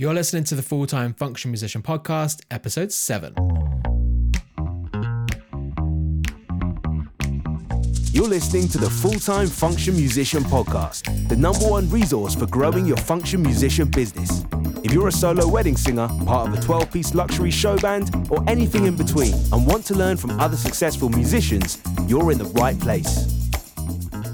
You're listening to the Full Time Function Musician Podcast, episode 7. You're listening to the Full Time Function Musician Podcast, the number one resource for growing your function musician business. If you're a solo wedding singer, part of a 12 piece luxury show band, or anything in between, and want to learn from other successful musicians, you're in the right place.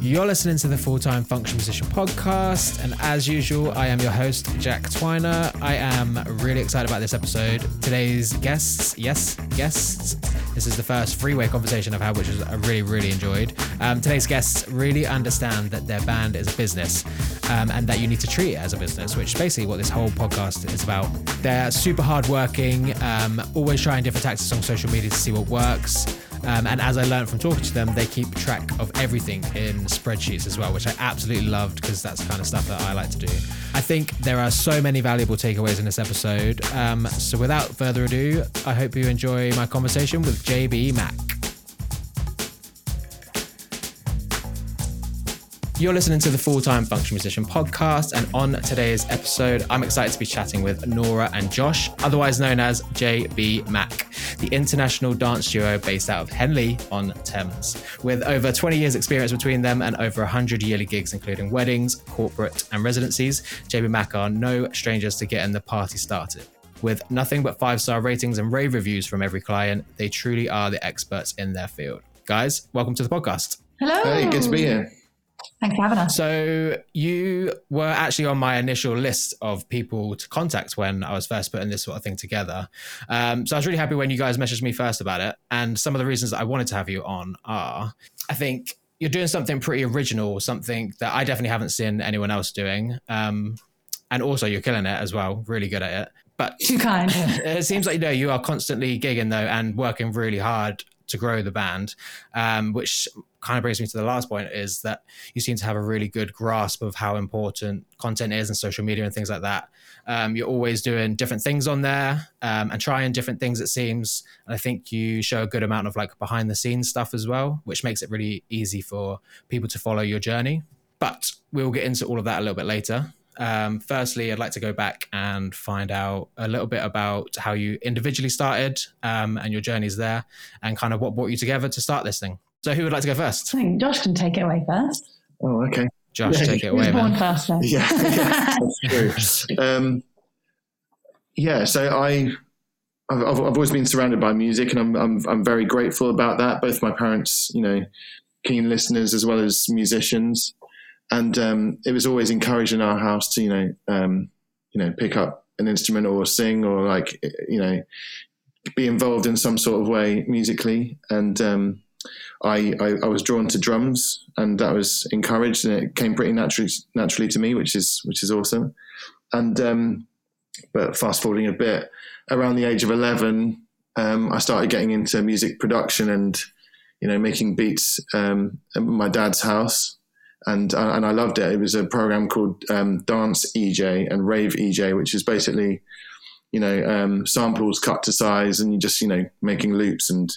You're listening to the Full Time Function Musician Podcast, and as usual, I am your host, Jack Twiner. I am really excited about this episode. Today's guests, yes, guests. This is the first freeway conversation I've had, which I really, really enjoyed. Um, today's guests really understand that their band is a business um, and that you need to treat it as a business, which is basically what this whole podcast is about. They're super hardworking, um, always trying different tactics on social media to see what works. Um, and as I learned from talking to them, they keep track of everything in spreadsheets as well, which I absolutely loved because that's the kind of stuff that I like to do. I think there are so many valuable takeaways in this episode. Um, so without further ado, I hope you enjoy my conversation with JBMAC. You're listening to the Full Time Function Musician podcast, and on today's episode, I'm excited to be chatting with Nora and Josh, otherwise known as JBMAC, the international dance duo based out of Henley on Thames. With over 20 years' experience between them and over 100 yearly gigs, including weddings, corporate, and residencies, JBMAC are no strangers to getting the party started. With nothing but five star ratings and rave reviews from every client, they truly are the experts in their field. Guys, welcome to the podcast. Hello. Hey, good to be here. Thanks for having us. So you were actually on my initial list of people to contact when I was first putting this sort of thing together. Um, so I was really happy when you guys messaged me first about it. And some of the reasons that I wanted to have you on are, I think you're doing something pretty original, something that I definitely haven't seen anyone else doing. Um, and also you're killing it as well, really good at it. But Too kind. it seems like you know you are constantly gigging though and working really hard to grow the band, um, which kind of brings me to the last point is that you seem to have a really good grasp of how important content is and social media and things like that. Um, you're always doing different things on there um, and trying different things, it seems. And I think you show a good amount of like behind the scenes stuff as well, which makes it really easy for people to follow your journey. But we'll get into all of that a little bit later. Um, firstly, I'd like to go back and find out a little bit about how you individually started um, and your journeys there, and kind of what brought you together to start this thing. So, who would like to go first? I think Josh can take it away first. Oh, okay. Josh, Yeah, take it He away, was born man. first, though. Yeah, yeah that's true. Um, yeah, so I, I've, I've I've always been surrounded by music, and I'm, I'm I'm very grateful about that. Both my parents, you know, keen listeners as well as musicians, and um, it was always encouraged in our house to you know um, you know pick up an instrument or sing or like you know be involved in some sort of way musically, and um, I, I I was drawn to drums, and that was encouraged, and it came pretty naturally naturally to me, which is which is awesome. And um, but fast forwarding a bit, around the age of eleven, um, I started getting into music production and you know making beats um, at my dad's house, and uh, and I loved it. It was a program called um, Dance eJay and Rave eJay, which is basically you know um, samples cut to size, and you just you know making loops and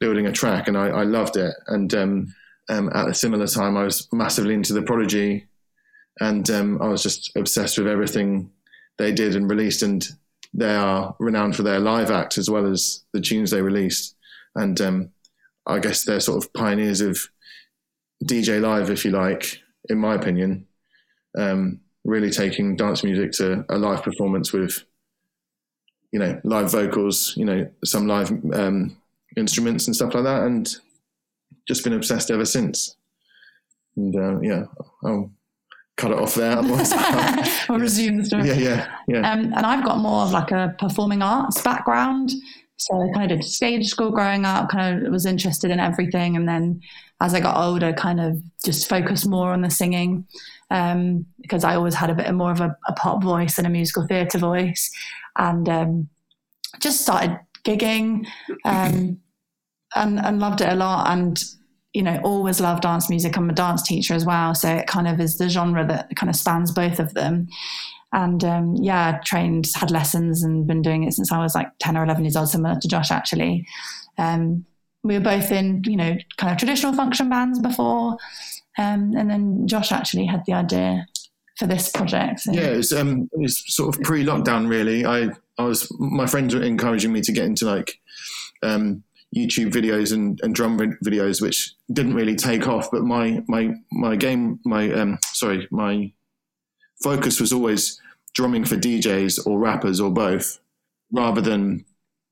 building a track, and I, I loved it. And um, um, at a similar time, I was massively into the Prodigy, and um, I was just obsessed with everything they did and released. And they are renowned for their live act as well as the tunes they released. And um, I guess they're sort of pioneers of DJ live, if you like, in my opinion. Um, really taking dance music to a live performance with, you know, live vocals, you know, some live um, instruments and stuff like that, and just been obsessed ever since. And uh, yeah, I'll cut it off there. Otherwise, I'll resume the story. yeah, yeah, yeah. Um, and I've got more of like a performing arts background. So I kind of did stage school growing up, kind of was interested in everything. And then as I got older, kind of just focused more on the singing um, because I always had a bit more of a, a pop voice and a musical theatre voice. And um, just started gigging um, and, and loved it a lot. And, you know, always loved dance music. I'm a dance teacher as well. So it kind of is the genre that kind of spans both of them. And um, yeah, trained, had lessons, and been doing it since I was like 10 or 11 years old, similar to Josh actually. Um, we were both in, you know, kind of traditional function bands before. Um, and then Josh actually had the idea for this project. So. Yeah, it's um, sort of pre-lockdown. Really, I I was my friends were encouraging me to get into like um, YouTube videos and, and drum videos, which didn't really take off. But my my my game, my um, sorry, my focus was always drumming for DJs or rappers or both, rather than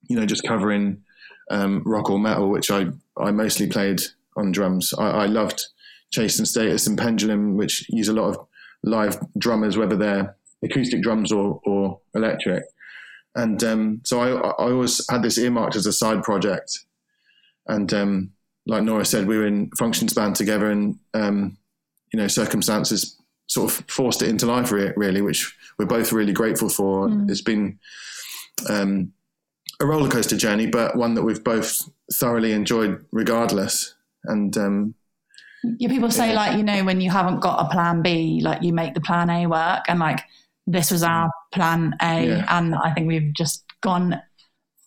you know just covering um, rock or metal, which I I mostly played on drums. I, I loved Chase and Status and Pendulum, which use a lot of live drummers, whether they're acoustic drums or, or electric. And um, so I, I always had this earmarked as a side project. And um, like Nora said, we were in Functions Band together, and um, you know circumstances sort of forced it into life, really, which we're both really grateful for. Mm. It's been um, a roller coaster journey, but one that we've both thoroughly enjoyed, regardless. And um, yeah, people say yeah. like you know when you haven't got a plan B, like you make the plan A work, and like this was our plan A, yeah. and I think we've just gone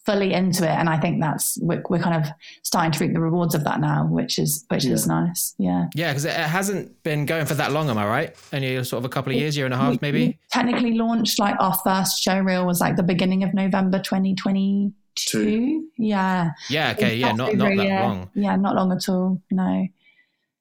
fully into it, and I think that's we're, we're kind of starting to reap the rewards of that now, which is which yeah. is nice. Yeah, yeah, because it hasn't been going for that long, am I right? Only sort of a couple of years, year and a half, maybe. We technically launched like our first show reel was like the beginning of November 2022. Two. Yeah. Yeah. Okay. Yeah. Not not that long. Yeah. Not long at all. No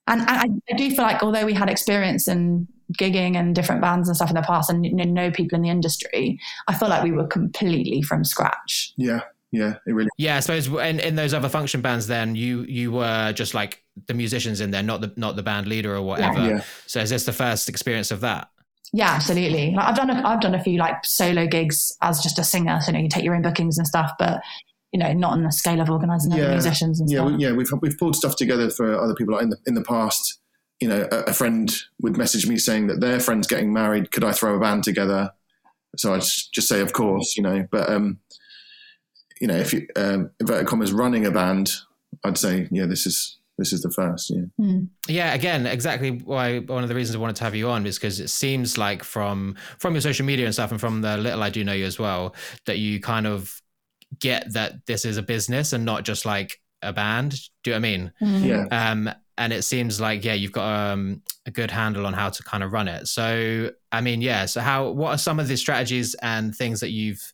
and, I, I, do feel like although we had experience in gigging and different bands and stuff in the past and you know people in the industry i feel like we were completely from scratch yeah yeah it really yeah i suppose in, in those other function bands then you you were just like the musicians in there not the not the band leader or whatever yeah. so is this the first experience of that yeah absolutely like i've done a, i've done a few like solo gigs as just a singer so you know you take your own bookings and stuff but you know, not on the scale of organising yeah. musicians and yeah, stuff. We, yeah, we've we've pulled stuff together for other people. Like in the in the past, you know, a, a, friend would message me saying that their friend's getting married. Could I throw a band together? So I'd just say, of course, you know. But um, you know, if you um, inverted commas running a band, I'd say, yeah, this is this is the first. Yeah. Mm. Yeah. Again, exactly why one of the reasons I wanted to have you on is because it seems like from from your social media and stuff, and from the little I do know you as well, that you kind of get that this is a business and not just like a band. Do you know what I mean? Mm-hmm. Yeah. Um, and it seems like yeah, you've got um, a good handle on how to kind of run it. So I mean, yeah. So how? What are some of the strategies and things that you've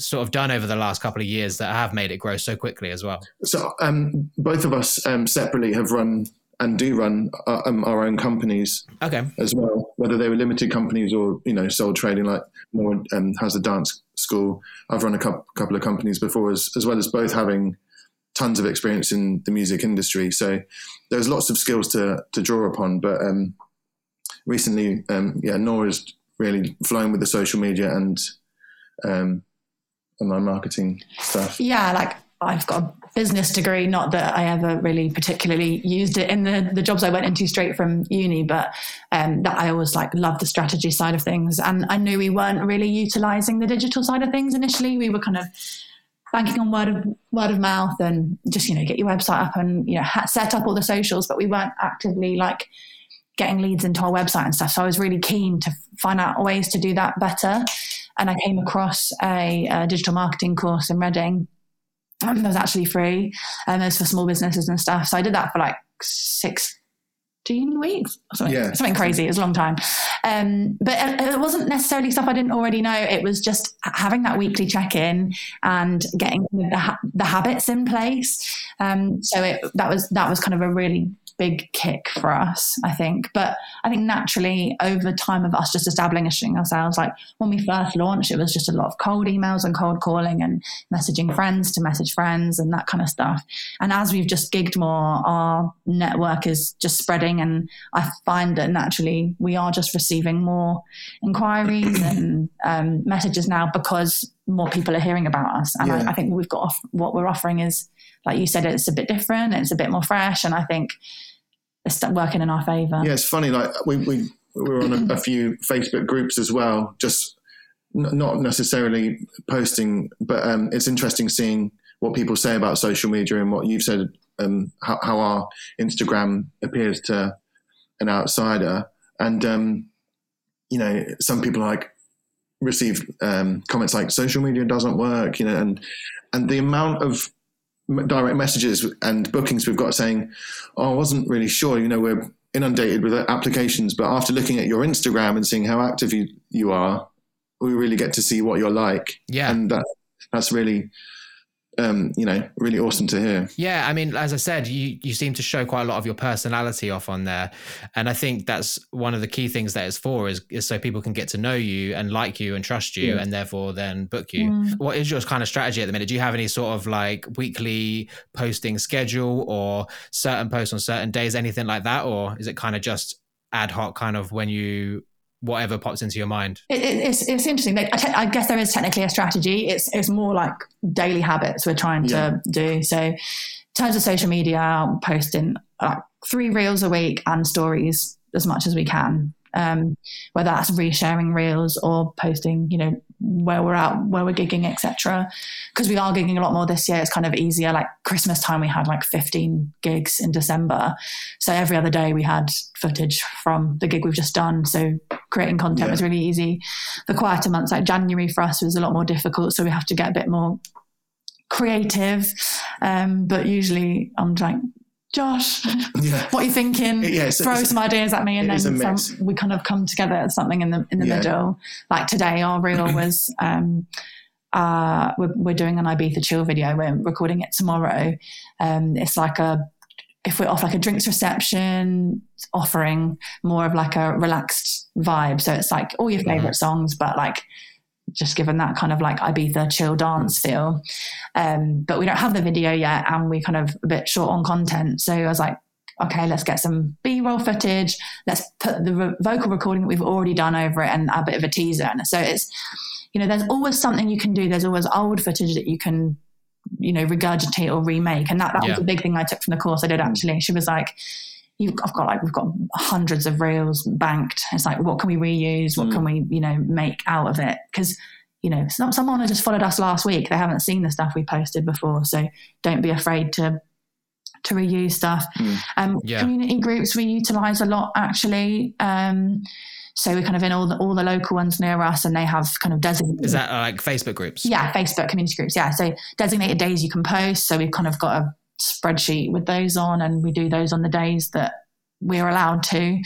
sort of done over the last couple of years that have made it grow so quickly as well? So um, both of us um, separately have run and do run our, uh, um, our, own companies okay. as well, whether they were limited companies or you know sole trading like Nora um, has a dance school. I've run a couple, couple of companies before, as, as well as both having tons of experience in the music industry. So there's lots of skills to to draw upon. But um, recently, um, yeah, Nora's really flown with the social media and um, online marketing stuff. Yeah, like I've got a business degree. Not that I ever really particularly used it in the, the jobs I went into straight from uni, but um, that I always like loved the strategy side of things. And I knew we weren't really utilizing the digital side of things initially. We were kind of banking on word of word of mouth and just you know get your website up and you know set up all the socials, but we weren't actively like getting leads into our website and stuff. So I was really keen to find out ways to do that better. And I came across a, a digital marketing course in Reading um, that was actually free and um, for small businesses and stuff. So I did that for like 16 weeks something, yeah. something crazy. It was a long time. Um, but it, it, wasn't necessarily stuff I didn't already know. It was just having that weekly check in and getting the, ha- the habits in place. Um, so it, that was, that was kind of a really big kick for us, I think. But I think naturally, over time of us just establishing ourselves, like when we first launched, it was just a lot of cold emails and cold calling and messaging friends to message friends and that kind of stuff. And as we've just gigged more, our network is just spreading. And I find that naturally we are just receiving more inquiries and um, messages now because more people are hearing about us. And yeah. I, I, think we've got off, what we're offering is, like you said, it's a bit different, it's a bit more fresh. And I think working in our favor. Yeah, it's funny. Like we we, we were on a, a few Facebook groups as well, just n- not necessarily posting, but um, it's interesting seeing what people say about social media and what you've said, um, how, how, our Instagram appears to an outsider. And um, you know, some people like receive um, comments like social media doesn't work, you know, and and the amount of direct messages and bookings we've got saying, "Oh, I wasn't really sure. You know, we're inundated with applications. But after looking at your Instagram and seeing how active you, you are, we really get to see what you're like. Yeah. And that, that's really um, you know, really awesome to hear. Yeah, I mean, as I said, you you seem to show quite a lot of your personality off on there, and I think that's one of the key things that it's for is is so people can get to know you and like you and trust you, Yeah. and therefore then book you. Mm. What is your kind of strategy at the minute? Do you have any sort of like weekly posting schedule or certain posts on certain days, anything like that, or is it kind of just ad hoc, kind of when you whatever pops into your mind? It, it, it's it's interesting. Like, I, te- I guess there is technically a strategy. It's it's more like daily habits we're trying to do. So, in terms of social media, I'm posting like three reels a week and stories as much as we can. Um, whether that's resharing reels or posting, you know, where we're at, where we're gigging, etc. Because we are gigging a lot more this year. It's kind of easier. Like Christmas time, we had like 15 gigs in December. So every other day we had footage from the gig we've just done. So creating content Yeah. was really easy. The quieter months, like January for us, was a lot more difficult. So we have to get a bit more creative. Um, but usually I'm like, Josh, Yeah. what are you thinking? Yeah, it's- Throw it's- some ideas at me, and it is a then some, we kind of come together at something in the in the Yeah. middle. Like today, our reel was um, uh, we're, we're doing an Ibiza chill video. We're recording it tomorrow. Um, it's like a if we're off like a drinks reception offering more of like a relaxed vibe. So it's like all your favorite songs, but like just given that kind of like Ibiza chill dance feel. Um, but we don't have the video yet, and we're kind of a bit short on content. So I was like, okay, let's get some B-roll footage. Let's put the re- vocal recording that we've already done over it and a bit of a teaser. And so it's, you know, there's always something you can do. There's always old footage that you can, you know, regurgitate or remake. And that, that Yeah. was a big thing I took from the course I did actually. She was like, You've, I've got like we've got hundreds of reels banked. It's like, what can we reuse? What Mm. can we, you know, make out of it? Because you know, some, someone has just followed us last week. They haven't seen the stuff we posted before, so don't be afraid to to reuse stuff. Mm. Um, Yeah. Community groups we utilize a lot actually. Um, so we're kind of in all the all the local ones near us, and they have kind of designated. Is that uh, like Facebook groups? Yeah, Facebook community groups. Yeah, so designated days you can post. So we've kind of got a spreadsheet with those on, and we do those on the days that we're allowed to.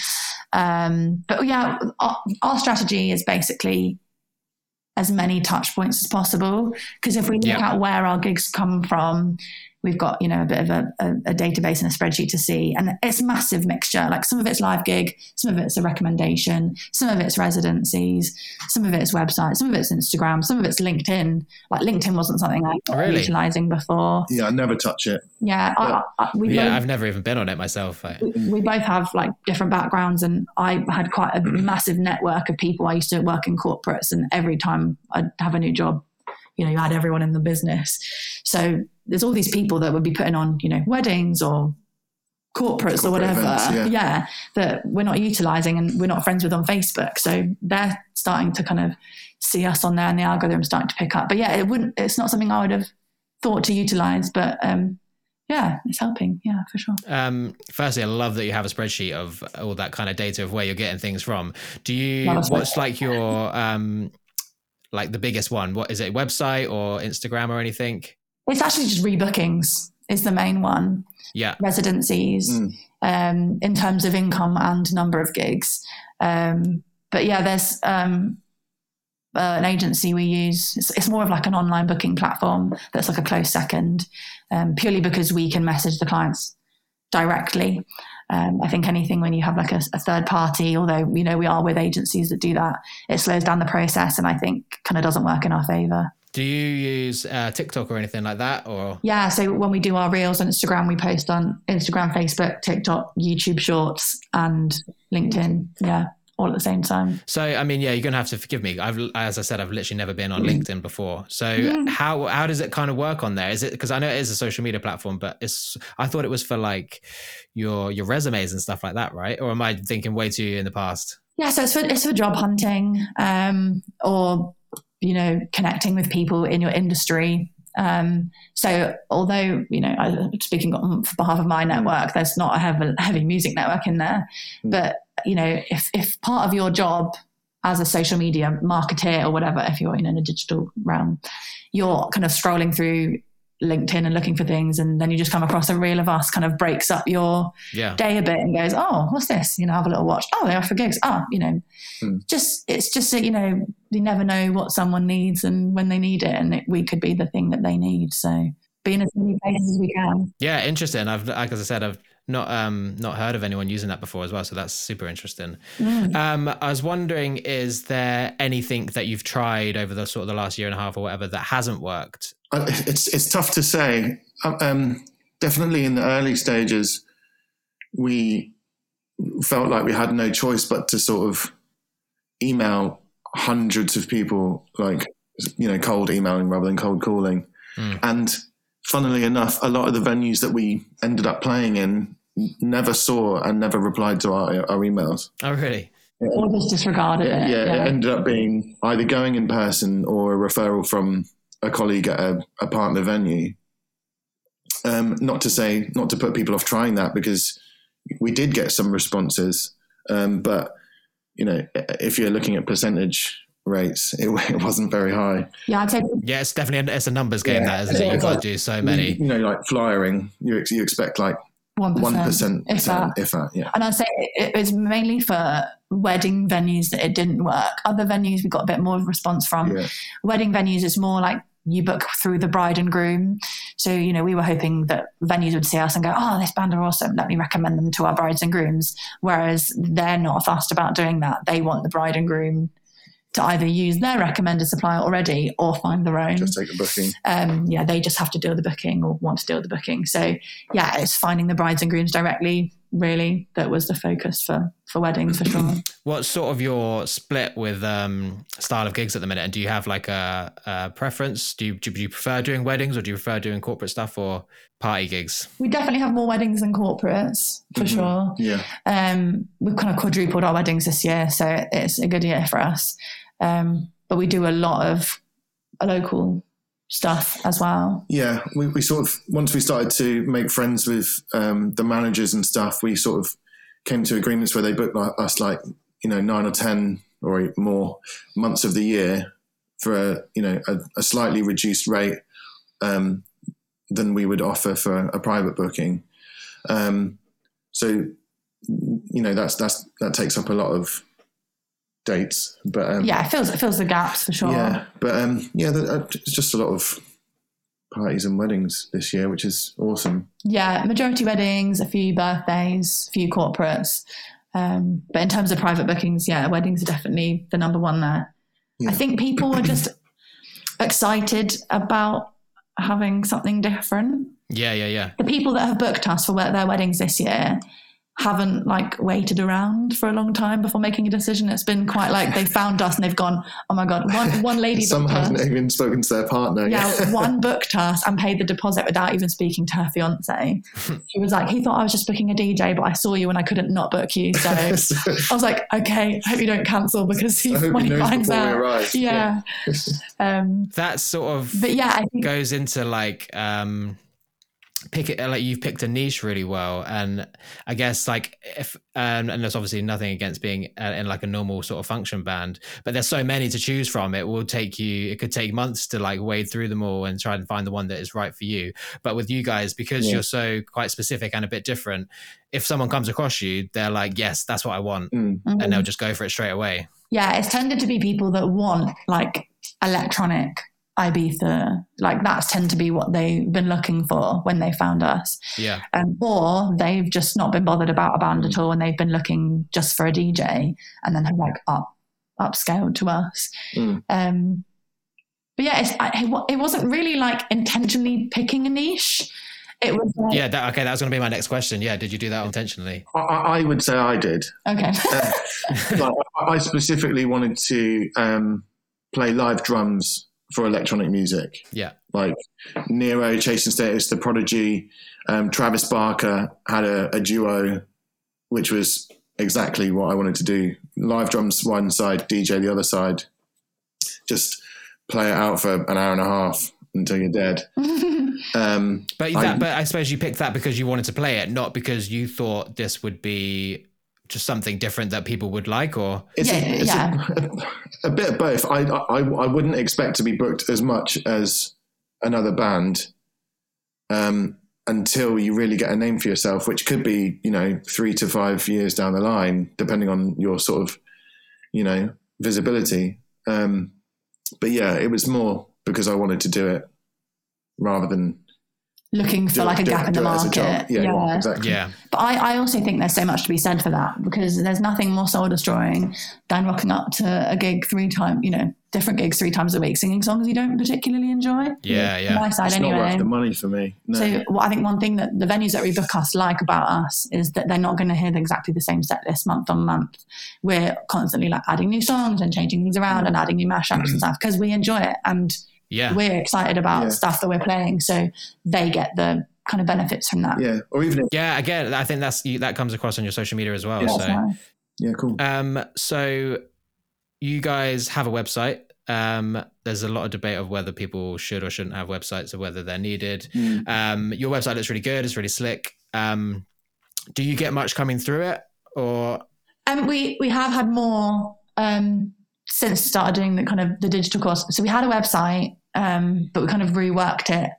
Um, but yeah, our, our strategy is basically as many touch points as possible. Because if we look Yeah. at where our gigs come from, we've got you know a bit of a, a, a database and a spreadsheet to see, and it's a massive mixture. Like some of it's live gig, some of it's a recommendation, some of it's residencies, some of it's websites, some of it's Instagram, some of it's LinkedIn. Like LinkedIn wasn't something I was Really? utilizing before. Yeah, I never touch it. Yeah, I, I, we Yeah, both- I've never even been on it myself. I, we both have like different backgrounds and i had quite a massive network of people i used to work in corporates and every time i'd have a new job you know you had everyone in the business so there's all these people that would be putting on you know weddings or corporates or whatever events, yeah. that we're not utilizing and we're not friends with on facebook so they're starting to kind of see us on there and the algorithm's starting to pick up but yeah it wouldn't it's not something i would have thought to utilize but um yeah it's helping yeah for sure Um, firstly, I love that you have a spreadsheet of all that kind of data of where you're getting things from. Do you? Love a What's like your um, like the biggest one? What is it? Website or Instagram or anything? It's actually just rebookings is the main one. Yeah, Residencies, Mm. um, in terms of income and number of gigs. Um, but yeah, there's um, uh, an agency we use. It's, it's more of like an online booking platform that's like a close second, um, purely because we can message the clients directly. Um, I think anything when you have like a, a third party, although you know we are with agencies that do that, it slows down the process, and I think kind of doesn't work in our favor. Do you use uh, TikTok or anything like that? Or Yeah, so when we do our reels on Instagram, we post on Instagram, Facebook, TikTok, YouTube Shorts, and LinkedIn. Yeah, all at the same time. so, I mean, yeah, you're gonna have to forgive me. I've, as I said, I've literally never been on LinkedIn before. So, Yeah. how how does it kind of work on there? Is it because I know it is a social media platform, but it's I thought it was for like your your resumes and stuff like that, right? Or am I thinking way too in the past? Yeah, so it's for it's for job hunting, um, or you know, connecting with people in your industry. Um, so although you know, I, speaking on behalf of my network, there's not a heavy, heavy music network in there, Mm. but you know, if if part of your job as a social media marketer or whatever, if you're in a digital realm, you're kind of scrolling through LinkedIn and looking for things, and then you just come across a reel of us, kind of breaks up your Yeah. day a bit and goes, oh, what's this? You know, have a little watch. Oh, they offer gigs. Oh, you know, Hmm. just it's just that you know you never know what someone needs and when they need it, and it, we could be the thing that they need. So being as many places as we can. Yeah, interesting. I've like as I said, I've not um not heard of anyone using that before as well, so that's super interesting. Mm. Um, I was wondering, is there anything that you've tried over the sort of the last year and a half or whatever that hasn't worked? Uh, It's it's tough to say. Um, Um, definitely in the early stages, we felt like we had no choice but to sort of email hundreds of people, like you know, cold emailing rather than cold calling. Mm. And funnily enough, a lot of the venues that we ended up playing in never saw and never replied to our, our emails. Oh, really? Or just disregarded Yeah, it. yeah, it ended up being either going in person or a referral from a colleague at a, a partner venue. Um, not to say, not to put people off trying that because we did get some responses, um, but you know, if you're looking at percentage rates, it, it wasn't very high. yeah, I'd say Yeah, it's definitely a, it's a numbers game. Yeah. That isn't it? You've got to do so many. You know, like flyering, you you expect like one one percent, if that. if that, yeah. And I'd say it it was mainly for wedding venues that it didn't work. Other venues we got a bit more response from. Yeah. Wedding venues is more like you book through the bride and groom. So, you know, we were hoping that venues would see us and go, oh, this band are awesome. Let me recommend them to our brides and grooms. Whereas they're not fussed about doing that. They want the bride and groom to either use their recommended supplier already or find their own Just take a booking. um, yeah, they just have to deal the booking or want to deal the booking. So yeah, it's finding the brides and grooms directly. Really, that was the focus for for weddings for sure. What's sort of your split with um, style of gigs at the minute? And do you have like a, a preference? Do you, do you prefer doing weddings or do you prefer doing corporate stuff or party gigs? we definitely have more weddings than corporates for Mhm. sure. Yeah. Um, we've kind of quadrupled our weddings this year, so it's a good year for us. Um, but we do a lot of local stuff as well. Yeah, we, we sort of once we started to make friends with um, the managers and stuff, we sort of came to agreements where they booked us like you know nine or ten or more months of the year for a you know a, a slightly reduced rate um, than we would offer for a private booking. Um, so you know that's that's that takes up a lot of dates, but um, Yeah, it fills it fills the gaps for sure. yeah, but um, yeah, the, uh, it's just a lot of parties and weddings this year, which is awesome. Yeah, majority weddings, a few birthdays, a few corporates. Um, but in terms of private bookings, yeah, weddings are definitely the number one there. Yeah. I think people are just excited about having something different. Yeah, yeah, yeah. The people that have booked us for their weddings this year haven't like waited around for a long time before making a decision. It's been quite like they found us and they've gone, oh my god, one one lady Some booked us. haven't even spoken to their partner. Yeah, one booked us and paid the deposit without even speaking to her fiance. She was like, he thought I was just booking a DJ, but I saw you and I couldn't not book you. So I was like, okay, hope you don't cancel because he, when he he finds out. arrive. Yeah. Um, That sort of but yeah, I think goes into like um pick it like you've picked a niche really well and i guess like if um, and there's obviously nothing against being uh, in like a normal sort of function band but there's so many to choose from it will take you it could take months to like wade through them all and try and find the one that is right for you but with you guys because Yeah. you're so quite specific and a bit different if someone comes across you they're like yes that's what i want Mm. and they'll just go for it straight away yeah, it's tended to be people that want like electronic Ibiza. Like that's tend to be what they've been looking for when they found us. yeah um, or they've just not been bothered about a band at all and they've been looking just for a DJ and then have like up upscaled to us. Mm. Um, but yeah, it's, I, it it wasn't really like intentionally picking a niche. It was like, yeah that, okay that was going to be my next question yeah did you do that intentionally I, I I would say I did. okay. Like, I I specifically wanted to um, play live drums for electronic music. yeah like Nero, Chase and Status, The Prodigy, um, Travis Barker had a, a duo, which was exactly what I wanted to do. Live drums one side, DJ the other side. Just play it out for an hour and a half until you're dead. Um, But I- but I suppose you picked that because you wanted to play it, not because you thought this would be just something different that people would like, or it's, Yeah, a, it's yeah. A, a bit of both. I, I I wouldn't expect to be booked as much as another band, um, until you really get a name for yourself, which could be, you know, three to five years down the line, depending on your sort of, you know, visibility. Um, but yeah, it was more because I wanted to do it rather than looking for do like it- a gap it- in the do it as a market. Yeah, exactly. Yeah. But I, I also think there's so much to be said for that because there's nothing more soul destroying than rocking up to a gig three times, you know, different gigs three times a week, singing songs you don't particularly enjoy. Yeah. Yeah. My side It's not worth the money for me. No. So well, I think one thing that the venues that we book us like about us is that they're not going to hear exactly the same set list month on month. We're constantly like adding new songs and changing things around and adding new mashups and stuff because we enjoy it and Yeah. we're excited about Yeah. stuff that we're playing. So they get the kind of benefits from that. yeah, or even if, Yeah. Again, I think that's that comes across on your social media as well. Yeah. So. Nice. yeah, cool. Um, so you guys have a website. Um, there's a lot of debate of whether people should or shouldn't have websites or whether they're needed. Mm. Um, your website looks really good. It's really slick. Um, do you get much coming through it or Um, we we have had more um, since started doing the kind of the digital course. So we had a website, um, but we kind of reworked it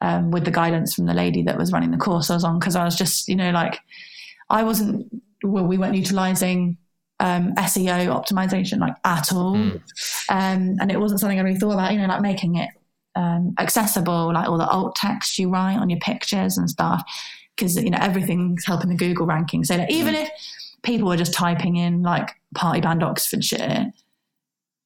um, with the guidance from the lady that was running the course I was on because I was just you know like I wasn't well we weren't utilizing um, SEO optimization like at all, Mm. um, and it wasn't something I really thought about. You know, like making it um, accessible, like all the alt text you write on your pictures and stuff, because you know everything's helping the Google ranking. So that even if people were just typing in like party band Oxfordshire,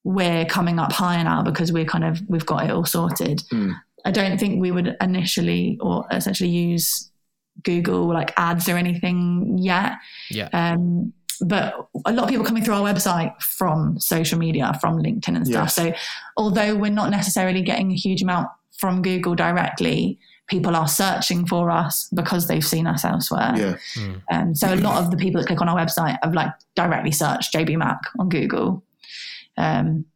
we're coming up higher now because we're kind of we've got it all sorted. Mm. I don't think we would initially or essentially use Google like ads or anything yet. Yeah. Um, but a lot of people coming through our website from social media, from LinkedIn and stuff. Yes. So although we're not necessarily getting a huge amount from Google directly, people are searching for us because they've seen us elsewhere. Yeah, Um, so a lot of the people that click on our website have like directly searched JBMAC on Google. Um,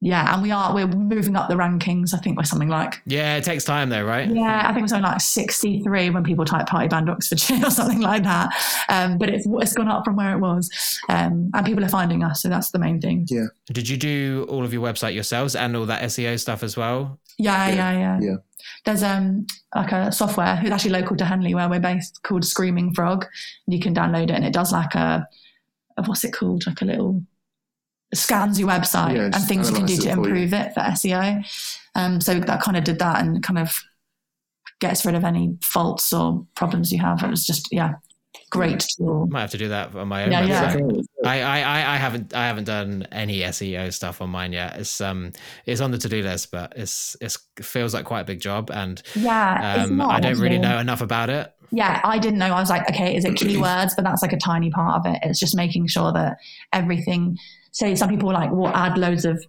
yeah, and we are we're moving up the rankings. I think we're something like yeah, it takes time though, right? yeah, I think we're something like sixty three when people type party band Oxfordshire or something like that. Um, but it's it's gone up from where it was, um, and people are finding us, so that's the main thing. Yeah. Did you do all of your website yourselves and all that SEO stuff as well? Yeah, Yeah, yeah, yeah. yeah. There's um like a software who's actually local to Henley where we're based called Screaming Frog. You can download it and it does like a, a what's it called? Like a little scans your website Yeah, and things you can do to it you. improve it for SEO. Um, so that kind of did that and kind of gets rid of any faults or problems you have. It was just yeah, great tool. Might have to do that on my own Yeah, yeah. website. I, I, I- I haven't I haven't done any SEO stuff on mine yet. It's um it's on the to do list, but it's it's it feels like quite a big job, and Yeah, um, not I don't really know enough about it. yeah, I didn't know. I was like, okay, is it keywords? But that's like a tiny part of it. It's just making sure that everything. Say some people like will add loads of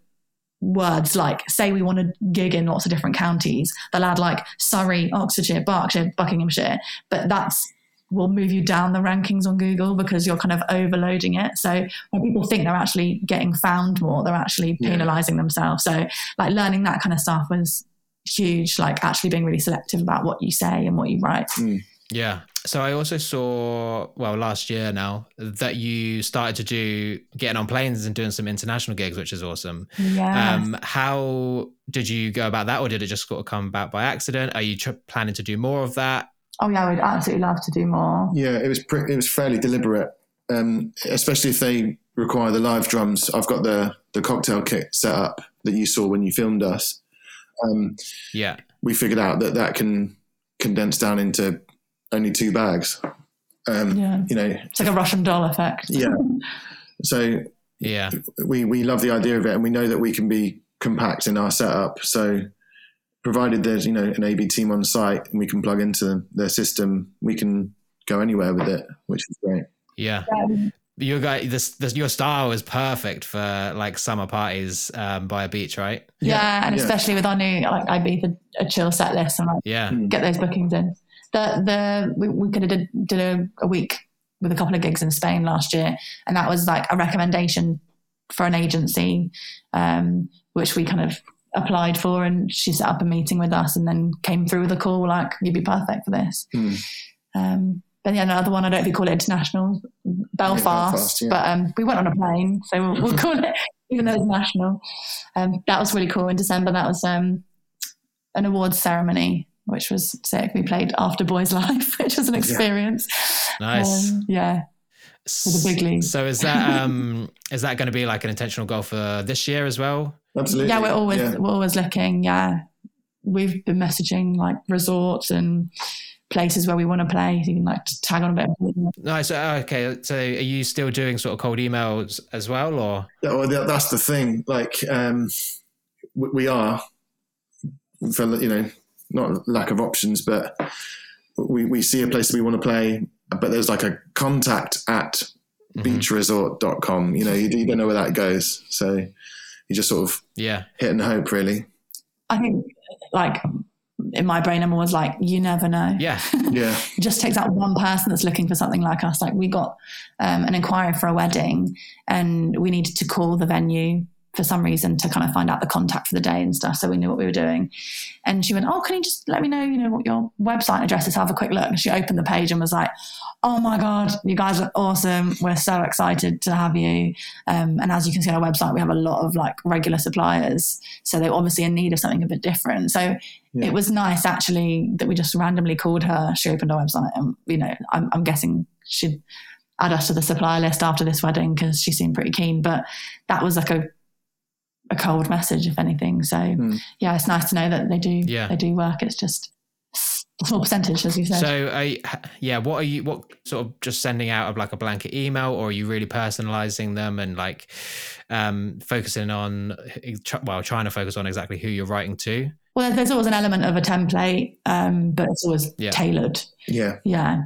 words. Like, say we want to gig in lots of different counties, they'll add like Surrey, Oxfordshire, Berkshire, Buckinghamshire. But that's will move you down the rankings on Google because you're kind of overloading it. So when people think they're actually getting found more, they're actually Yeah. penalizing themselves. So like learning that kind of stuff was huge. Like actually being really selective about what you say and what you write. Mm. Yeah. So I also saw, well, last year now that you started to do getting on planes and doing some international gigs, which is awesome. Yeah. Um, how did you go about that, or did it just sort of come about by accident? Are you tr- planning to do more of that? oh yeah, I would absolutely love to do more. Yeah, it was pre- it was fairly deliberate, um, especially if they require the live drums. I've got the the cocktail kit set up that you saw when you filmed us. Um, Yeah. we figured out that that can condense down into only two bags. Um, Yeah. You know, It's like a Russian doll effect. yeah. So Yeah. we we love the idea of it, and we know that we can be compact in our setup. So provided there's you know an AV team on site and we can plug into their system, we can go anywhere with it, which is great. Yeah. Your guy, this, this, your style is perfect for like summer parties um, by a beach, right? Yeah, and yeah. especially with our new like Ibiza a chill set list and like Yeah. get those bookings in. The the we, we could have did, did a, a week with a couple of gigs in Spain last year, and that was like a recommendation for an agency, um, which we kind of applied for, and she set up a meeting with us, and then came through with a call like you'd be perfect for this. Hmm. Um, but yeah, another one I don't know if you call it international, Belfast, Belfast, yeah. but um, we went on a plane, so we'll, we'll call it even though it's national. Um, that was really cool in December. That was um, an awards ceremony which was sick. We played After Boys Life, which was an experience. Nice. Um, yeah. With the big league. So is that um is that going to be like an intentional goal for this year as well? Absolutely. Yeah, we're always Yeah. we're always looking. Yeah, we've been messaging like resorts and places where we want to play. So you can like tag on a bit. Nice. uh, Okay. So are you still doing sort of cold emails as well, or Yeah, well, that's the thing. Like, um, we, we are for you know not lack of options, but we we see a place that we want to play, but there's like a contact at beachresort.com. You know, you, you don't know where that goes, so you just sort of yeah, hit and hope, really. I think like in my brain, I'm always like, you never know. yeah, Yeah, It just takes that one person that's looking for something like us. Like we got um, an inquiry for a wedding, and we needed to call the venue for some reason to kind of find out the contact for the day and stuff, so we knew what we were doing. And she went, "Oh, can you just let me know, you know, what your website address is? Have a quick look." And she opened the page and was like, "Oh my god, you guys are awesome! We're so excited to have you." Um, and as you can see on our website, we have a lot of like regular suppliers, so they're obviously in need of something a bit different. So Yeah. it was nice actually that we just randomly called her. She opened our website, and you know, I'm, I'm guessing she'd add us to the supplier list after this wedding because she seemed pretty keen. But that was like a a cold message, if anything. So yeah, it's nice to know that they do Yeah. they do work. It's just a small percentage, as you said. So, are you, yeah, what are you? What sort of just sending out of like a blanket email, or are you really personalizing them and like um, focusing on, well, trying to focus on exactly who you're writing to? well, there's always an element of a template, um, but it's always Yeah. tailored. yeah, Yeah,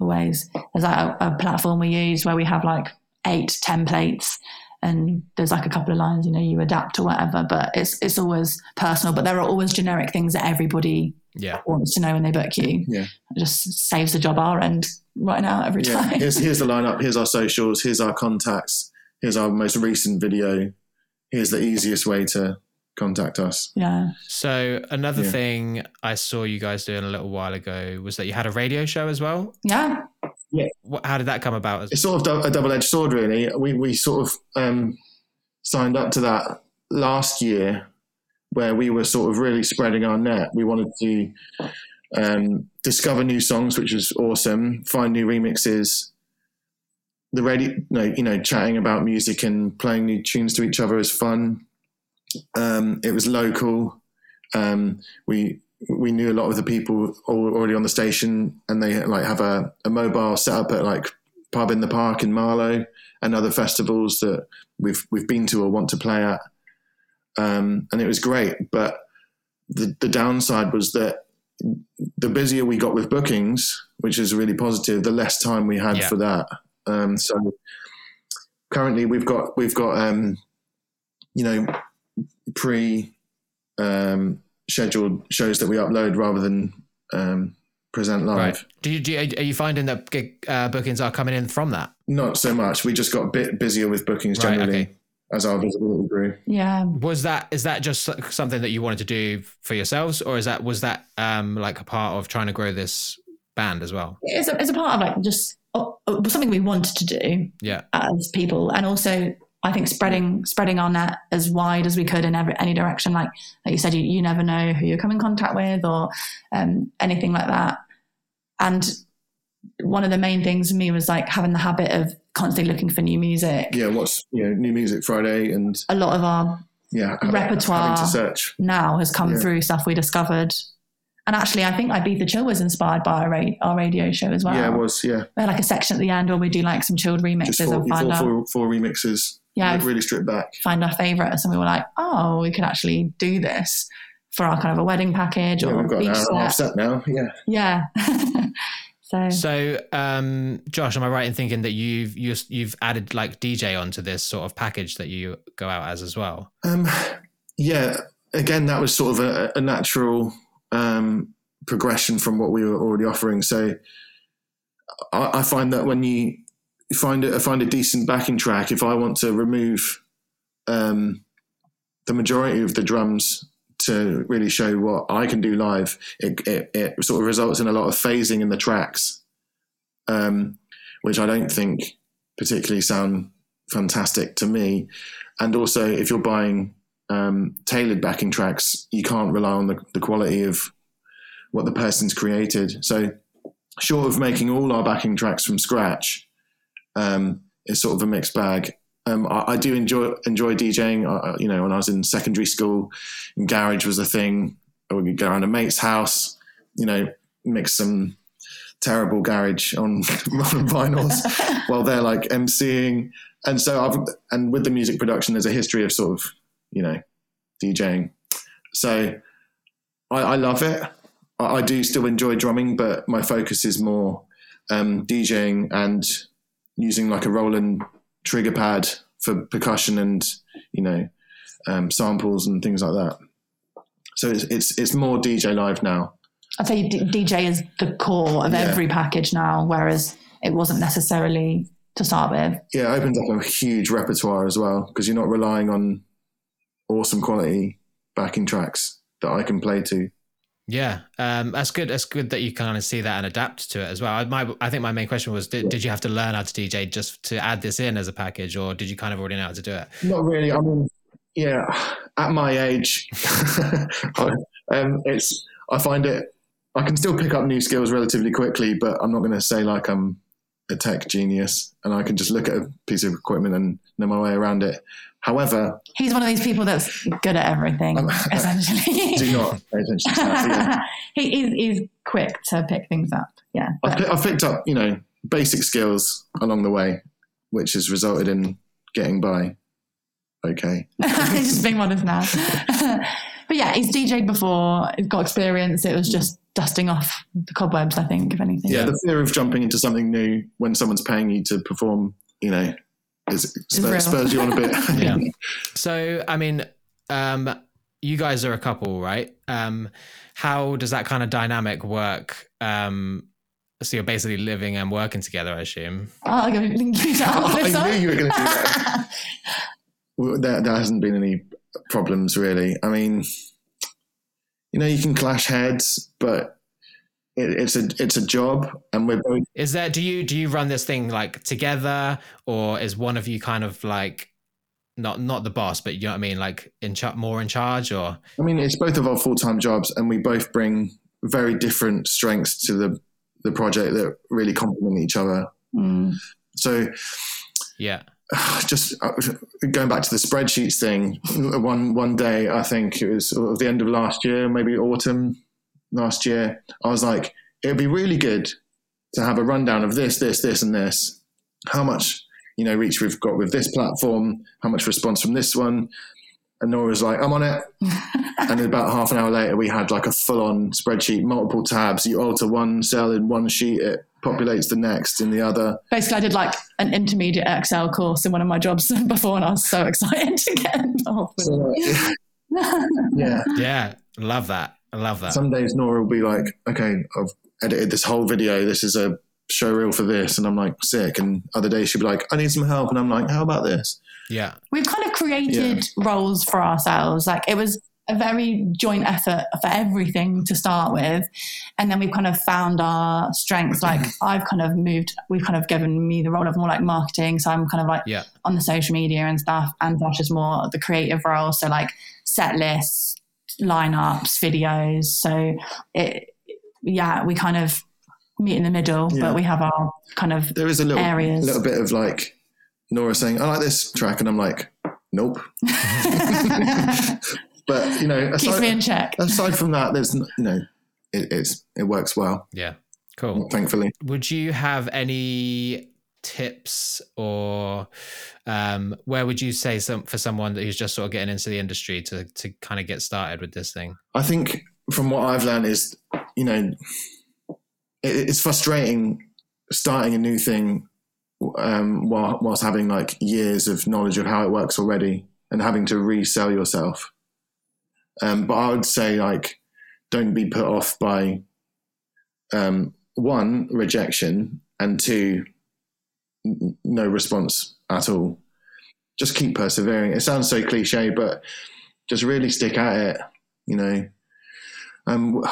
always. There's like a, a platform we use where we have like eight templates, and there's like a couple of lines, you know, you adapt or whatever. But it's it's always personal. But there are always generic things that everybody Yeah, wants to know when they book you. Yeah. It just saves the job our end right now every yeah. time. Here's here's the lineup. Here's our socials. Here's our contacts. Here's our most recent video. Here's the easiest way to contact us. yeah. So another Yeah. thing I saw you guys doing a little while ago was that you had a radio show as well. Yeah. What, how did that come about? it's sort of a double-edged sword really. We we sort of um, signed up to that last year where we were sort of really spreading our net. We wanted to um, discover new songs which was awesome find new remixes. The radio no, you know chatting about music and playing new tunes to each other is fun. Um, it was local. Um, we we knew a lot of the people already on the station and they like have a, a mobile set up at like pub in the park in Marlow and other festivals that we've we've been to or want to play at. Um, and it was great, but the the downside was that the busier we got with bookings, which is really positive, the less time we had Yeah. for that. Um, so currently we've got we've got um, you know pre um, scheduled shows that we upload rather than um, present live. Right. Do you, do you, are you finding that gig, uh, bookings are coming in from that? Not so much. We just got a bit busier with bookings Right, generally okay. as our visibility grew. Yeah. Was that is that just something that you wanted to do for yourselves, or is that was that um, like a part of trying to grow this band as well? It's a, it's a part of like just oh, something we wanted to do Yeah. as people. And also, I think spreading spreading our net as wide as we could in every, any direction. Like, like you said, you, you never know who you come in contact with or um, anything like that. And one of the main things for me was like having the habit of constantly looking for new music. Yeah, what's you know new music Friday and A lot of our yeah Repertoire. to search. now has come Yeah. through stuff we discovered. And actually, I think Ibiza Chill was inspired by our, ra- our radio show as well. Yeah, it was yeah We had like a section at the end where we do like some chilled remixes just four, and find four, our, four, four remixes. Yeah. like, really stripped back. find our favorites. And we were like, oh, we could actually do this for our kind of a wedding package Yeah, or we've got an beach hour and a half set. set now. Yeah, Yeah. so So, um, Josh, am I right in thinking that you've you, you've added like DJ onto this sort of package that you go out as as well? um, yeah. Again, that was sort of a, a natural um, progression from what we were already offering. So I, I find that when you find a, find a decent backing track, if I want to remove um, the majority of the drums to really show what I can do live, it, it, it sort of results in a lot of phasing in the tracks, um, which I don't think particularly sound fantastic to me. And also, if you're buying um, tailored backing tracks, you can't rely on the, the quality of what the person's created. So, short of making all our backing tracks from scratch, um, it's sort of a mixed bag. Um, I, I, do enjoy enjoy DJing. Uh, you know, when I was in secondary school, garage was a thing. I would go around a mate's house. You know, mix some terrible garage on, on vinyls while they're like emceeing. And so I've and with the music production, there's a history of sort of you know DJing. So I, I love it. I, I, do still enjoy drumming, but my focus is more um, DJing and using like a Roland trigger pad for percussion and you know um, samples and things like that. So it's, it's it's more DJ live now. I'd say DJ is the core of yeah. every package now, whereas it wasn't necessarily to start with. Yeah, it opens up a huge repertoire as well because you're not relying on awesome quality backing tracks that I can play to. Yeah, um, that's good. That's good that you kind of see that and adapt to it as well. I, my, I think my main question was: did, did you have to learn how to DJ just to add this in as a package, or did you kind of already know how to do it? Not really. I mean, yeah, at my age, um, it's I find it. I can still pick up new skills relatively quickly, but I'm not going to say like I'm a tech genius and I can just look at a piece of equipment and know my way around it. However, he's one of these people that's good at everything. Um, essentially, do not pay attention to that. Yeah. he is he's quick to pick things up. Yeah, I've, I've, picked up you know basic skills along the way, which has resulted in getting by. Okay, just being modest now. but yeah, he's DJed before. He's got experience. It was just dusting off the cobwebs. I think, if anything. Yeah, the fear of jumping into something new when someone's paying you to perform, you know, is spurs, spurs you on a bit. yeah. So, I mean, um, you guys are a couple, right? Um, how does that kind of dynamic work? Um, so you're basically living and working together, I assume. Oh, I'm going to link you down. I knew you were going to do that. well, there, there hasn't been any problems really. I mean, you know, you can clash heads, but it, it's a it's a job, and we're both. Is there? Do you do you run this thing like together, or is one of you kind of like not not the boss, but you know what I mean, like in char- more in charge, or? I mean, it's both of our full time jobs, and we both bring very different strengths to the the project that really complement each other. Mm. So, yeah, just uh, going back to the spreadsheets thing. One one day, I think it was at the end of last year, maybe autumn last year, I was like, it'd be really good to have a rundown of this, this, this, and this. How much, you know, reach we've got with this platform, how much response from this one. And Nora was like, I'm on it. and about half an hour later, we had like a full on spreadsheet, multiple tabs. You alter one cell in one sheet, it populates the next in the other. Basically, I did like an intermediate Excel course in one of my jobs before, and I was so excited to get involved. So, yeah. Yeah. Love that. I love that. Some days Nora will be like, okay, I've edited this whole video. This is a show reel for this. And I'm like, sick. And other days she'll be like, I need some help. And I'm like, how about this? Yeah. We've kind of created yeah. roles for ourselves. Like it was a very joint effort for everything to start with. And then we've kind of found our strengths. Like I've kind of moved, we've kind of given me the role of more like marketing. So I'm kind of like yeah. on the social media and stuff. And Josh is more the creative role. So like set lists, lineups, videos. So it, yeah, we kind of meet in the middle, yeah. but we have our kind of there is a little areas. little bit of like Nora saying, "I like this track," and I'm like, "Nope." but you know, aside, keeps me in check. Aside from that, there's you know, it, it's it works well. Yeah, cool. Thankfully, would you have any tips or um, where would you say some for someone who's just sort of getting into the industry to to kind of get started with this thing? I think from what I've learned is, you know, it, it's frustrating starting a new thing um, while, whilst having like years of knowledge of how it works already and having to resell yourself. Um, but I would say like, don't be put off by um, one rejection and two no response at all. Just keep persevering. It sounds so cliche, but just really stick at it. You know, um,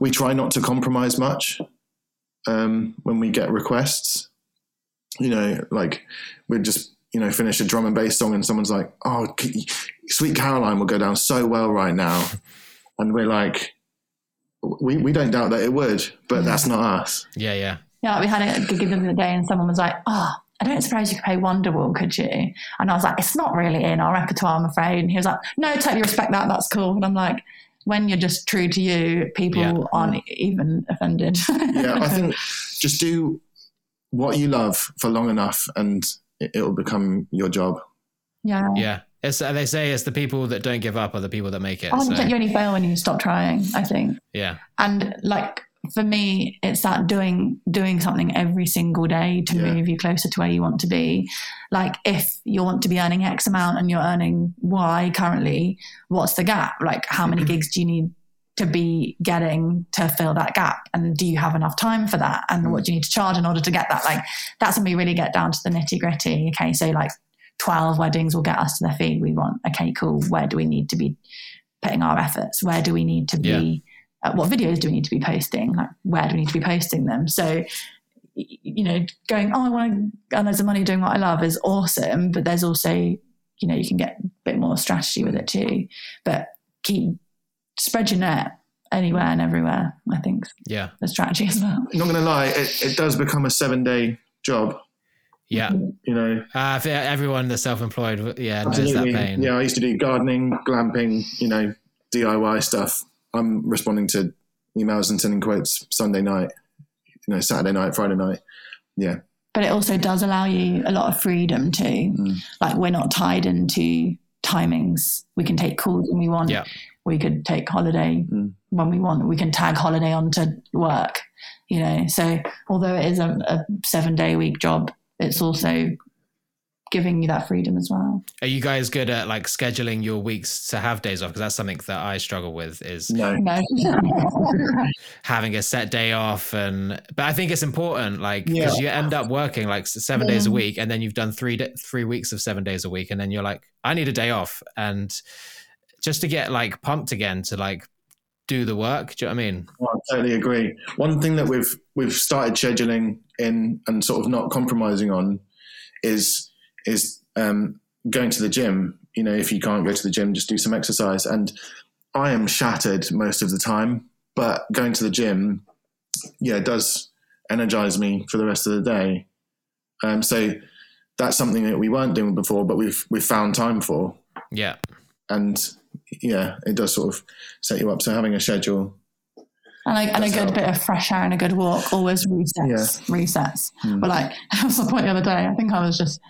we try not to compromise much um, when we get requests. You know, like we just you know finish a drum and bass song, and someone's like, "Oh, Sweet Caroline will go down so well right now," and we're like, we, we don't doubt that it would, but that's not us. Yeah, yeah. Yeah, we had a gig the other day, and someone was like, "Oh, I don't suppose you could play Wonderwall, could you?" And I was like, "It's not really in our repertoire, I'm afraid." And he was like, "No, totally respect that. That's cool." And I'm like, "When you're just true to you, people Yeah. aren't even offended." Yeah, I think just do what you love for long enough, and it, it'll become your job. yeah. Yeah. It's, uh, they say it's the people that don't give up are the people that make it. Oh, so, you only fail when you stop trying. I think. yeah. and like for me it's that doing doing something every single day to Yeah. move you closer to where you want to be. Like if you want to be earning x amount and you're earning y currently what's the gap? Like how many mm-hmm. gigs do you need to be getting to fill that gap? And do you have enough time for that? And mm. what do you need to charge in order to get that? Like that's when we really get down to the nitty gritty. Okay so like 12 weddings will get us to the fee we want. Okay cool. Where do we need to be putting our efforts? Where do we need to be uh, what videos do we need to be posting like where do we need to be posting them so you know going oh i want to earn loads of money doing what i love is awesome but there's also you know you can get a bit more strategy with it too but keep spread your net anywhere and everywhere i think Yeah. the strategy as well Not going to lie, it, it does become a seven day job. Yeah. You know, Uh, for everyone that's self-employed, yeah, knows that pain. Yeah, I used to do gardening, glamping, you know, DIY stuff. I'm responding to emails and sending quotes Sunday night, you know, Saturday night, Friday night. Yeah, but it also does allow you a lot of freedom too. Mm. Like we're not tied into timings. We can take calls when we want. Yeah. we could take holiday mm. when we want. We can tag holiday onto work you know. So although it is a, a seven day a week job it's also giving you that freedom as well Are you guys good at like scheduling your weeks to have days off? Because that's something that I struggle with is no, no having a set day off. And but I think it's important, like Yeah. because you end up working like s- seven days a week, and then you've done three three weeks of seven days a week, and then you're like, I need a day off, and just to get like pumped again to like do the work. Do you know what I mean? Oh, I totally agree. One thing that we've we've started scheduling in and sort of not compromising on is is um, going to the gym. You know, if you can't go to the gym, just do some exercise. And I am shattered most of the time, but going to the gym, yeah, does energize me for the rest of the day. Um, so that's something that we weren't doing before, but we've we've found time for, Yeah. and yeah, it does sort of set you up. So having a schedule, and a, and a good help. bit of fresh air and a good walk always resets resets Hmm. but like that was the point the other day i think i was just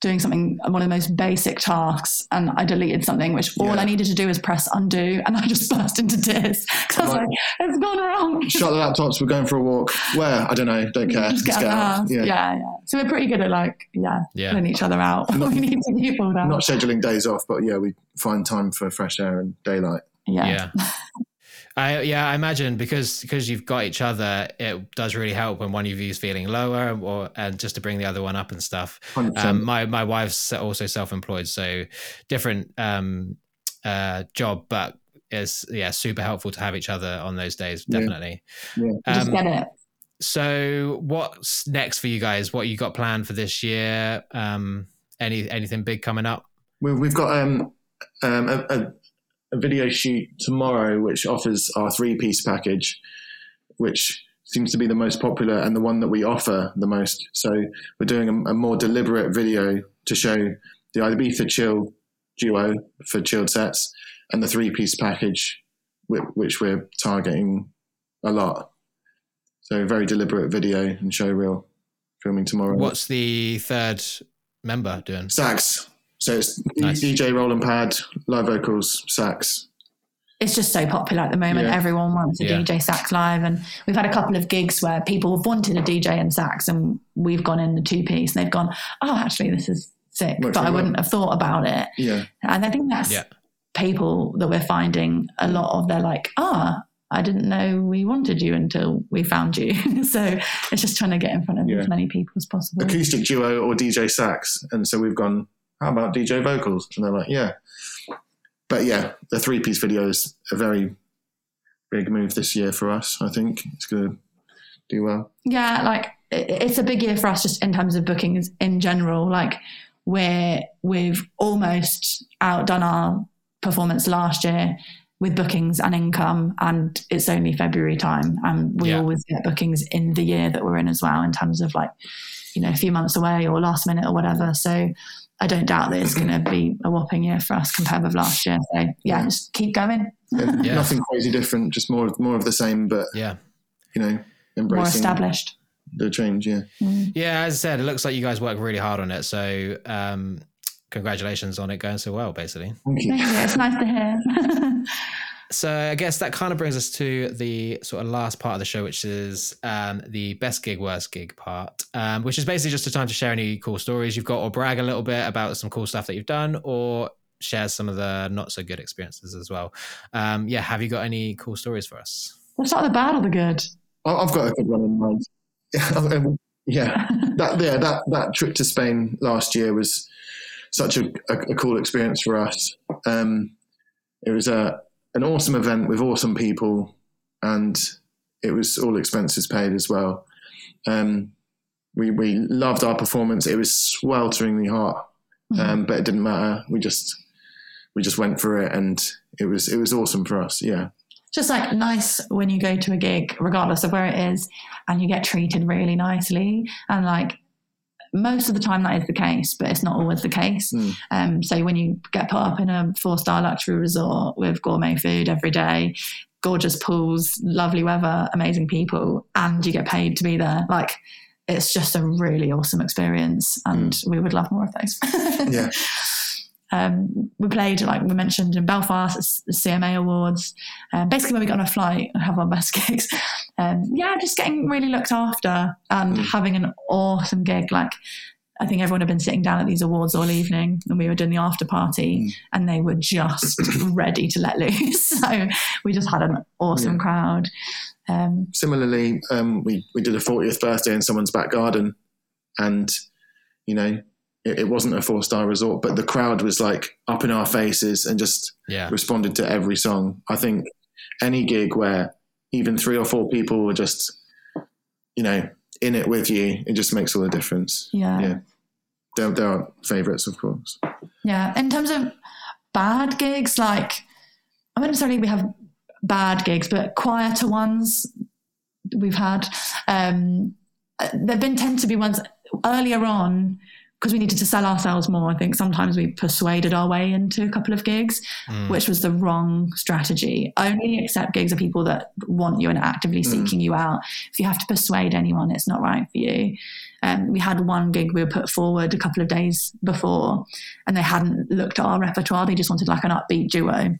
doing something one of the most basic tasks and i deleted something which all Yeah. i needed to do was press undo and i just burst into tears 'Cause i was Right. like it's gone wrong shut the laptops. We're going for a walk. Where I don't know. Don't care. just get out of the. Yeah. yeah so we're pretty good at like yeah, Yeah. pulling each other out we need to keep all that not scheduling days off, but yeah, we find time for fresh air and daylight. yeah. Yeah. I yeah, I imagine because because you've got each other, it does really help when one of you is feeling lower, or and just to bring the other one up and stuff. Um, my my wife's also self-employed, so different um, uh, job, but it's yeah super helpful to have each other on those days. Yeah. Definitely. just Um, get it so what's next for you guys? What you got planned for this year? Um, any anything big coming up? We, we've got um, um, a, a, a video shoot tomorrow, which offers our three piece package, which seems to be the most popular and the one that we offer the most. So we're doing a, a more deliberate video to show the Ibiza Chill duo for chilled sets and the three piece package, which, which we're targeting a lot. So very deliberate video and show reel filming tomorrow. What's the third member doing? Sax. So it's Nice. DJ Roland Pad, live vocals, sax. it's just so popular at the moment. Yeah. Everyone wants a Yeah. DJ sax live, and we've had a couple of gigs where people have wanted a DJ and sax, and we've gone in the two piece, and they've gone, "Oh, actually, this is sick," Works but I wouldn't have thought about it. Yeah. And I think that's Yeah. people that we're finding a lot of. They're like, "Ah." I didn't know we wanted you until we found you. so it's just trying to get in front of Yeah. as many people as possible. Acoustic duo or DJ sax. And so we've gone, how about DJ vocals? And they're like, yeah. But yeah, the three piece video is a very big move this year for us. I think it's going to do well. yeah like it's a big year for us just in terms of bookings in general like we're we've almost outdone our performance last year with bookings and income, and it's only February time, and we Yeah. always get bookings in the year that we're in as well, in terms of like, you know, a few months away or last minute or whatever. So I don't doubt that it's going to be a whopping year for us compared with last year. So yeah, just keep going. Yeah. Nothing crazy different, just more more of the same, but Yeah. you know, embracing More established. the change. Yeah, Yeah, as I said, it looks like you guys work really hard on it. So um, congratulations on it going so well, basically. thank you. Thank you. It's nice to hear. So I guess that kind of brings us to the sort of last part of the show, which is um, the best gig, worst gig part, um, which is basically just a time to share any cool stories you've got or brag a little bit about some cool stuff that you've done or share some of the not so good experiences as well. Um, yeah, have you got any cool stories for us? Let's start with the bad or the good. I- I've got a good one in mind. yeah, that yeah that that trip to Spain last year was such a, a, a cool experience for us. Um, it was a an awesome event with awesome people, and it was all expenses paid as well. Um, we we loved our performance. It was swelteringly hot, um, but it didn't matter. We just we just went for it, and it was it was awesome for us. Yeah, just like nice when you go to a gig, regardless of where it is, and you get treated really nicely. And like most of the time, that is the case, but it's not always the case. Mm. Um, so when you get put up in a four star luxury resort with gourmet food every day, gorgeous pools, lovely weather, amazing people, and you get paid to be there, like it's just a really awesome experience. And we would love more of those. yeah. Um, we played, like we mentioned, in Belfast, the CMA Awards. Um, basically, when we got on a flight and have our best gigs. Um, yeah, just getting really looked after and Mm. having an awesome gig. Like, I think everyone had been sitting down at these awards all evening and we were doing the after party Mm. and they were just ready to let loose. So we just had an awesome Yeah. crowd. Um, similarly, um, we we did a 40th birthday in someone's back garden, and you know it, it wasn't a four star resort, but the crowd was like up in our faces and just Yeah. responded to every song. I think any gig where even three or four people were just you know in it with you, it just makes all the difference. yeah. Yeah, they're, they're our favourites, of course. Yeah. In terms of bad gigs, like I wouldn't necessarily we have bad gigs, but quieter ones we've had. Um, there've been tend to be ones earlier on because we needed to sell ourselves more. I think sometimes we persuaded our way into a couple of gigs, Mm. which was the wrong strategy. Only accept gigs of people that want you and are actively seeking you out. If you have to persuade anyone, it's not right for you. Um, we had one gig we were put forward a couple of days before, and they hadn't looked at our repertoire. They just wanted like an upbeat duo.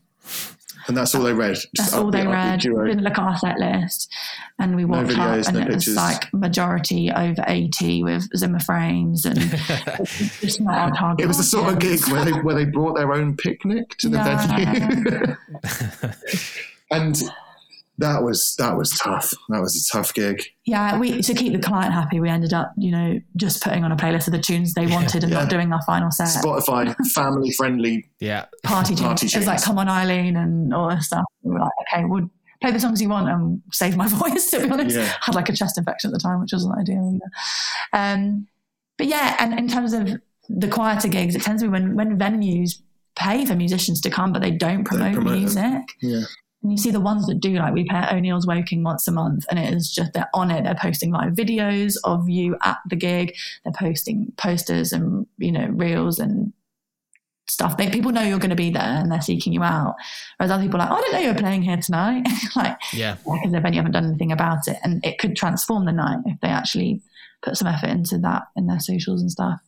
And that's all they read. That's all they read. Didn't look at our set list, and we walked videos, up, and no it was like majority over eighty with Zimmer frames, and just not our target. It was the sort of gig where they where they brought their own picnic to the Yeah. venue, and that was that was tough. That was a tough gig. Yeah, we to keep the client happy, we ended up, you know, just putting on a playlist of the tunes they wanted and Yeah. not doing our final set. Spotify family friendly. yeah. Party tunes. Party It was like "Come on, Eileen" and all this stuff. We were like, okay, we'll play the songs you want and save my voice. To be honest, Yeah. I had like a chest infection at the time, which wasn't ideal either. Um, but yeah, and in terms of the quieter gigs, it tends to be when when venues pay for musicians to come, but they don't promote, promote them. music. Yeah, And you see the ones that do, like we play at O'Neill's Woking once a month, and it is just they're on it. They're posting live videos of you at the gig. They're posting posters and you know reels and stuff. They, people know you're going to be there, and they're seeking you out. Whereas other people are like, oh, I didn't know you were playing here tonight, like Yeah. because they've haven't done anything about it, and it could transform the night if they actually put some effort into that in their socials and stuff.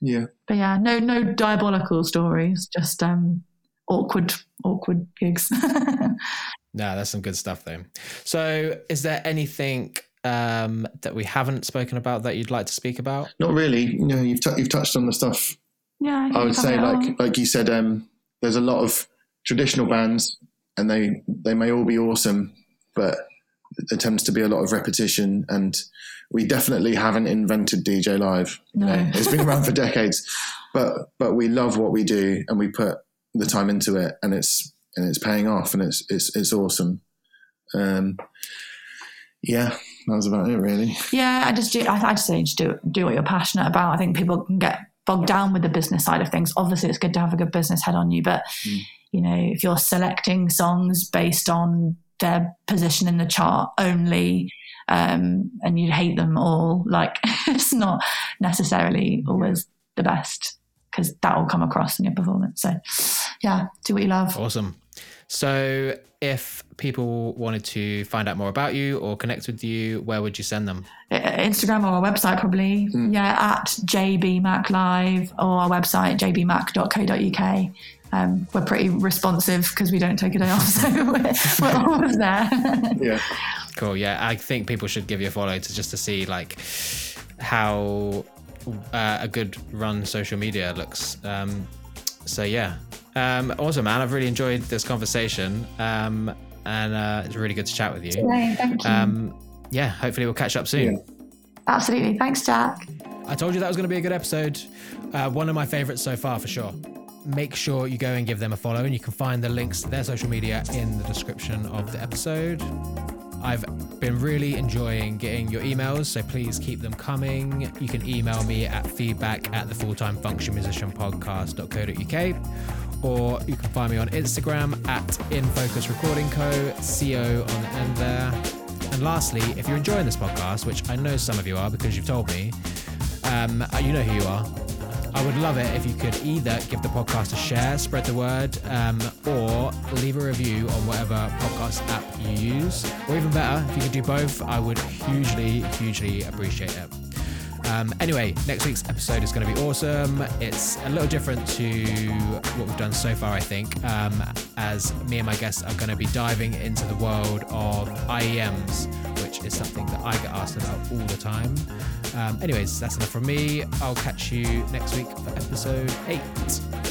yeah. But yeah, no, no diabolical stories, just um, awkward, awkward gigs. No, that's some good stuff though. So, is there anything um, that we haven't spoken about that you'd like to speak about? Not really. You know, you've t- you've touched on the stuff. yeah, I would say, it all. like like you said, um, there's a lot of traditional bands, and they they may all be awesome, but there tends to be a lot of repetition, and we definitely haven't invented DJ Live. You No. know, it's been around for decades, but but we love what we do, and we put the time into it, and it's and it's paying off, and it's it's it's awesome. Um, yeah, that was about it, really. Yeah, I just do. I, I just say just do do what you're passionate about. I think people can get bogged down with the business side of things. Obviously, it's good to have a good business head on you, but you know, if you're selecting songs based on their position in the chart only, um, and you hate them all, like it's not necessarily always the best because that will come across in your performance. So, yeah, do what you love. Awesome. So, if people wanted to find out more about you or connect with you, where would you send them? Instagram or our website, probably. Mm. Yeah, at JBMAC Live or our website, jbmac.co.uk. Um, we're pretty responsive because we don't take a day off, so we're, we're always there. yeah. Cool. Yeah, I think people should give you a follow to just to see like how uh, a good run social media looks. Um, so yeah, um, awesome, man. I've really enjoyed this conversation, um, and uh, it's really good to chat with you. Yeah, thank you. Um, yeah, hopefully we'll catch up soon. Yeah. Absolutely. Thanks, Jack. I told you that was going to be a good episode. Uh, one of my favorites so far, for sure. Make sure you go and give them a follow, and you can find the links to their social media in the description of the episode. I've been really enjoying getting your emails, so please keep them coming. You can email me at feedback at the full-time function musician podcast.co.uk or you can find me on Instagram at InFocus Recording Co. CO on the end there. And lastly, if you're enjoying this podcast, which I know some of you are because you've told me, um, you know who you are. I would love it if you could either give the podcast a share, spread the word, um, or leave a review on whatever podcast app you use. Or even better, if you could do both, I would hugely, hugely appreciate it. Um, anyway, next week's episode is going to be awesome. It's a little different to what we've done so far, I think, um, as me and my guests are going to be diving into the world of IEMs, which is something that I get asked about all the time. Um, anyways, that's enough from me. I'll catch you next week for episode eight.